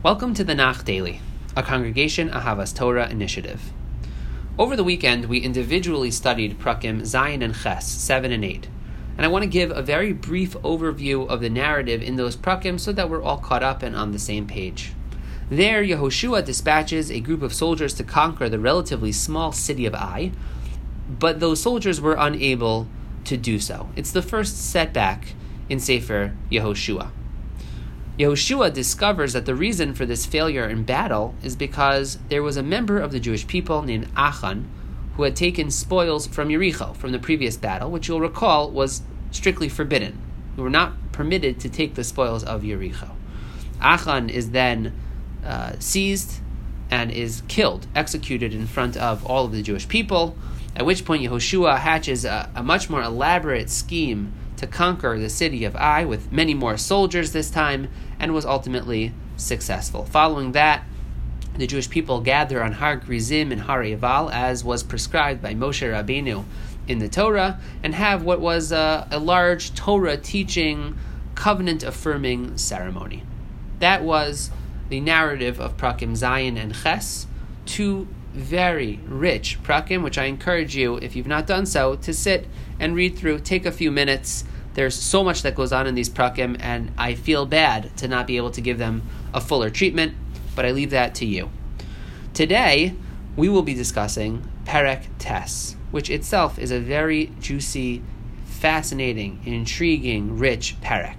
Welcome to the Nach Daily, a Congregation Ahavas Torah initiative. Over the weekend, we individually studied Prakim Zayin and Ches 7 and 8, and I want to give a very brief overview of the narrative in those Prakim so that we're all caught up and on the same page. There, Yehoshua dispatches a group of soldiers to conquer the relatively small city of Ai, but those soldiers were unable to do so. It's the first setback in Sefer Yehoshua. Yehoshua discovers that the reason for this failure in battle is because there was a member of the Jewish people named Achan who had taken spoils from Yericho from the previous battle, which you'll recall was strictly forbidden. We were not permitted to take the spoils of Yericho. Achan is then uh, seized and is killed, executed in front of all of the Jewish people, at which point Yehoshua hatches a, a much more elaborate scheme to conquer the city of Ai with many more soldiers this time, and was ultimately successful. Following that, the Jewish people gather on Har Grizim and Har Eval, as was prescribed by Moshe Rabbeinu in the Torah, and have what was a, a large Torah teaching, covenant affirming ceremony. That was the narrative of Prakim Zayin and Ches, two very rich prakim, which I encourage you, if you've not done so, to sit and read through. Take a few minutes. There's so much that goes on in these prakim, and I feel bad to not be able to give them a fuller treatment, but I leave that to you. Today, we will be discussing Perek Tes, which itself is a very juicy, fascinating, intriguing, rich Perek.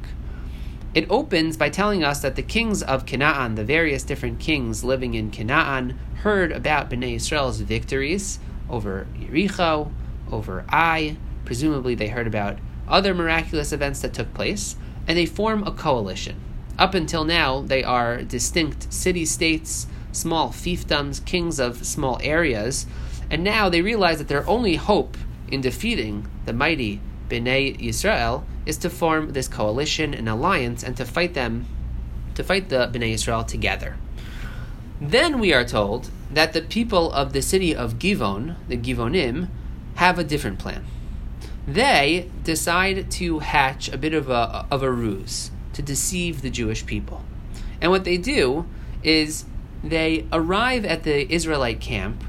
It opens by telling us that the kings of Canaan, the various different kings living in Canaan, heard about Bnei Israel's victories over Yericho, over Ai. Presumably, they heard about other miraculous events that took place, and they form a coalition. Up until now, they are distinct city states, small fiefdoms, kings of small areas, and now they realize that their only hope in defeating the mighty Bnei Israel is to form this coalition and alliance and to fight them, to fight the Bnei Israel together. Then we are told that the people of the city of Givon, the Givonim, have a different plan. They decide to hatch a bit of a, of a ruse to deceive the Jewish people. And what they do is they arrive at the Israelite camp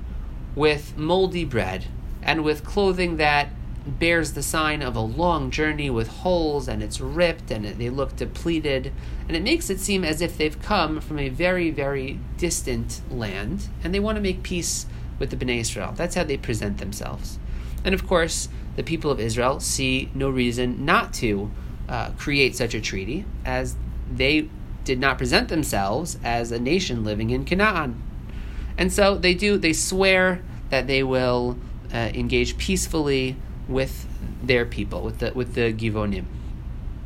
with moldy bread and with clothing that bears the sign of a long journey with holes and it's ripped and they look depleted and it makes it seem as if they've come from a very very distant land and they want to make peace with the Bnei Israel. That's how they present themselves. And of course, the people of Israel see no reason not to uh, create such a treaty as they did not present themselves as a nation living in Canaan. And so they do, they swear that they will uh, engage peacefully with their people, with the with the Givonim.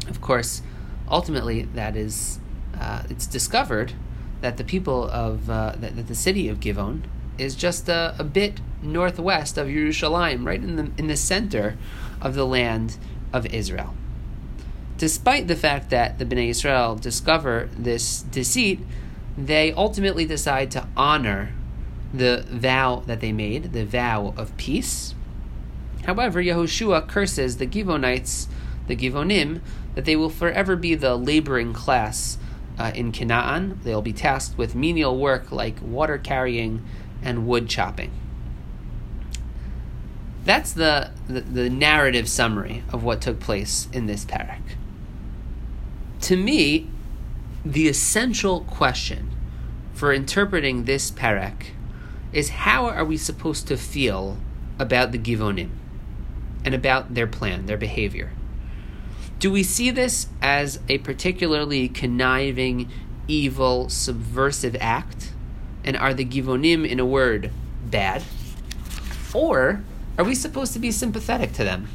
Of course, ultimately, that is uh, it's discovered that the people of uh, that, that, the city of Givon is just a, a bit northwest of Yerushalayim, right in the in the center of the land of Israel. Despite the fact that the Bnei Israel discover this deceit, they ultimately decide to honor the vow that they made, the vow of peace, However, Yehoshua curses the Givonites, the Givonim, that they will forever be the laboring class uh, in Canaan. They'll be tasked with menial work like water carrying and wood chopping. That's the, the, the narrative summary of what took place in this parak. To me, the essential question for interpreting this parak is how are we supposed to feel about the Givonim? And about their plan, their behavior. Do we see this as a particularly conniving, evil, subversive act? And are the Givonim, in a word, bad? Or are we supposed to be sympathetic to them?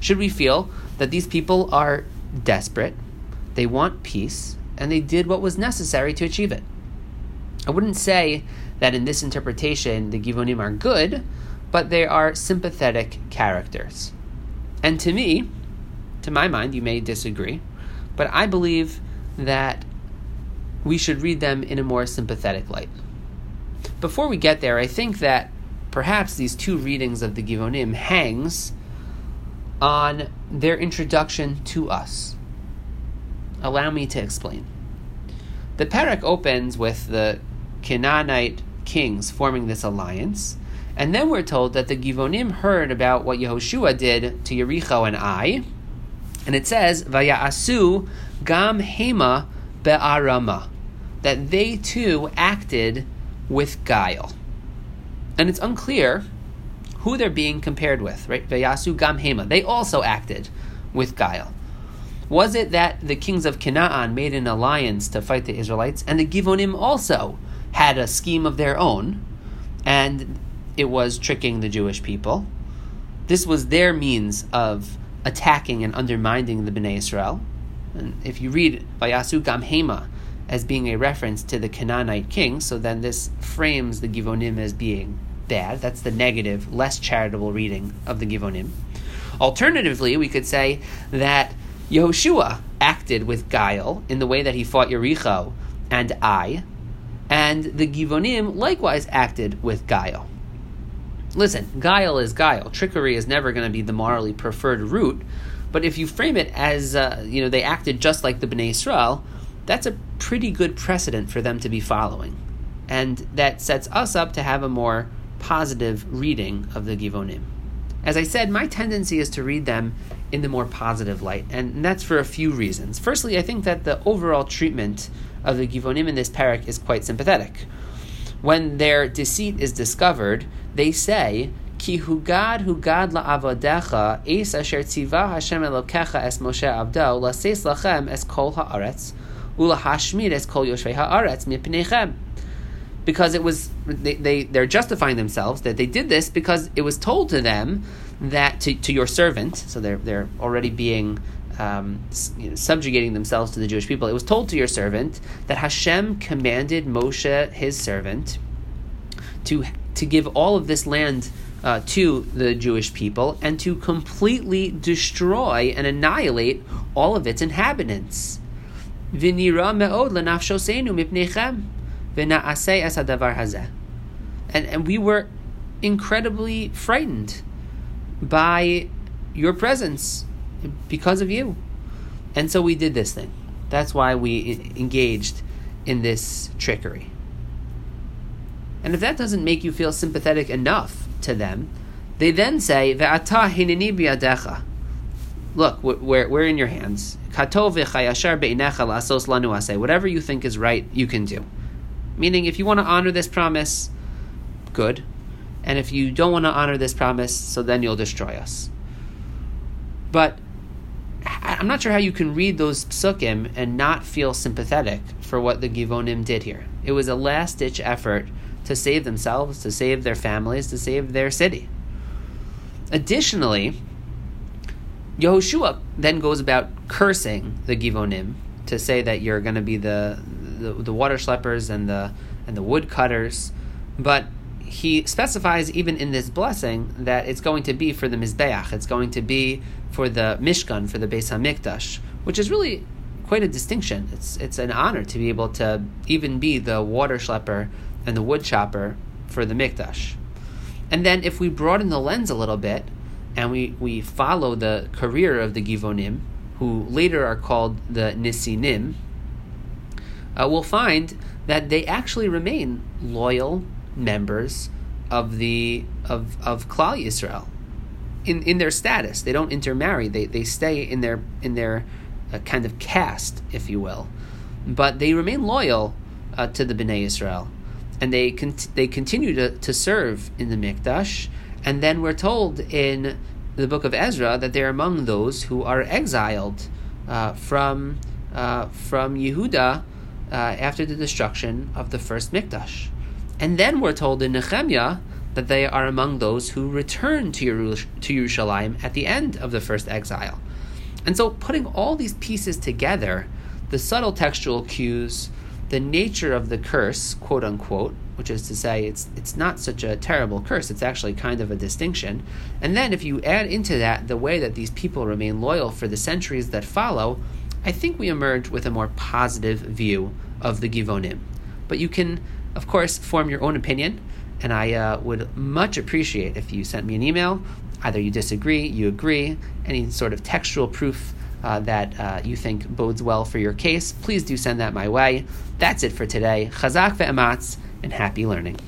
Should we feel that these people are desperate, they want peace, and they did what was necessary to achieve it? I wouldn't say that in this interpretation the Givonim are good, but they are sympathetic characters. And to me, to my mind, you may disagree, but I believe that we should read them in a more sympathetic light. Before we get there, I think that perhaps these two readings of the Givonim hangs on their introduction to us. Allow me to explain. The Perek opens with the Canaanite kings forming this alliance, and then we're told that the Givonim heard about what Yehoshua did to Yericho and Ai, and it says, Vaya'asu gam hema be'arama, that they too acted with guile. And it's unclear who they're being compared with, right? Vayasu gam hema. They also acted with guile. Was it that the kings of Canaan made an alliance to fight the Israelites, and the Givonim also had a scheme of their own, and it was tricking the Jewish people? This was their means of attacking and undermining the Bnei Israel. And if you read Vayasu Gamhema as being a reference to the Canaanite king, so then this frames the Givonim as being bad. That's the negative, less charitable reading of the Givonim. Alternatively, we could say that Yehoshua acted with guile in the way that he fought Yericho and Ai, and the Givonim likewise acted with guile. Listen, guile is guile. Trickery is never going to be the morally preferred route, but if you frame it as uh, you know they acted just like the Bnei Israel, that's a pretty good precedent for them to be following, and that sets us up to have a more positive reading of the Givonim. As I said, my tendency is to read them in the more positive light, and that's for a few reasons. Firstly, I think that the overall treatment of the Givonim in this parak is quite sympathetic. When their deceit is discovered, they say, Ki hugad hugad la'avodecha es asher tziva Hashem elokecha es Moshe abdo lases lachem es kol haaretz ulahashmir es kol yoshvei haaretz mipnechem because it was they, they they're justifying themselves that they did this because it was told to them that to, to your servant so they're they're already being um, you know, subjugating themselves to the Jewish people. It was told to your servant that Hashem commanded Moshe, his servant, to to give all of this land uh, to the Jewish people and to completely destroy and annihilate all of its inhabitants. And, and we were incredibly frightened by your presence because of you. And so we did this thing. That's why we engaged in this trickery. And if that doesn't make you feel sympathetic enough to them, they then say, "Ve'ata Look, we're, we're in your hands. Whatever you think is right, you can do. Meaning, if you want to honor this promise, good. And if you don't want to honor this promise, so then you'll destroy us. But I'm not sure how you can read those psukim and not feel sympathetic for what the Givonim did here. It was a last ditch effort to save themselves, to save their families, to save their city. Additionally, Yehoshua then goes about cursing the Givonim to say that you're going to be the the, the water schleppers and the and the woodcutters, but he specifies even in this blessing that it's going to be for the mizbeach, it's going to be for the mishkan, for the Beis Hamikdash, which is really quite a distinction. It's it's an honor to be able to even be the water schlepper and the wood chopper for the mikdash. And then if we broaden the lens a little bit and we, we follow the career of the Givonim, who later are called the Nisinim, uh, we'll find that they actually remain loyal members of the of of Klal Yisrael in in their status. They don't intermarry. They they stay in their in their uh, kind of caste, if you will, but they remain loyal uh, to the Bnei Israel, and they con- they continue to, to serve in the Mikdash. And then we're told in the book of Ezra that they're among those who are exiled uh, from uh, from Yehuda uh, after the destruction of the first Mikdash. And then we're told in Nehemiah that they are among those who return to, Yerus- to Yerushalayim at the end of the first exile. And so, putting all these pieces together, the subtle textual cues, the nature of the curse, quote unquote, which is to say, it's it's not such a terrible curse. It's actually kind of a distinction. And then, if you add into that the way that these people remain loyal for the centuries that follow, I think we emerge with a more positive view of the Givonim. But you can, of course, form your own opinion, and I uh, would much appreciate if you sent me an email. Either you disagree, you agree, any sort of textual proof uh, that uh, you think bodes well for your case, please do send that my way. That's it for today. Chazak ve'ematz, and happy learning.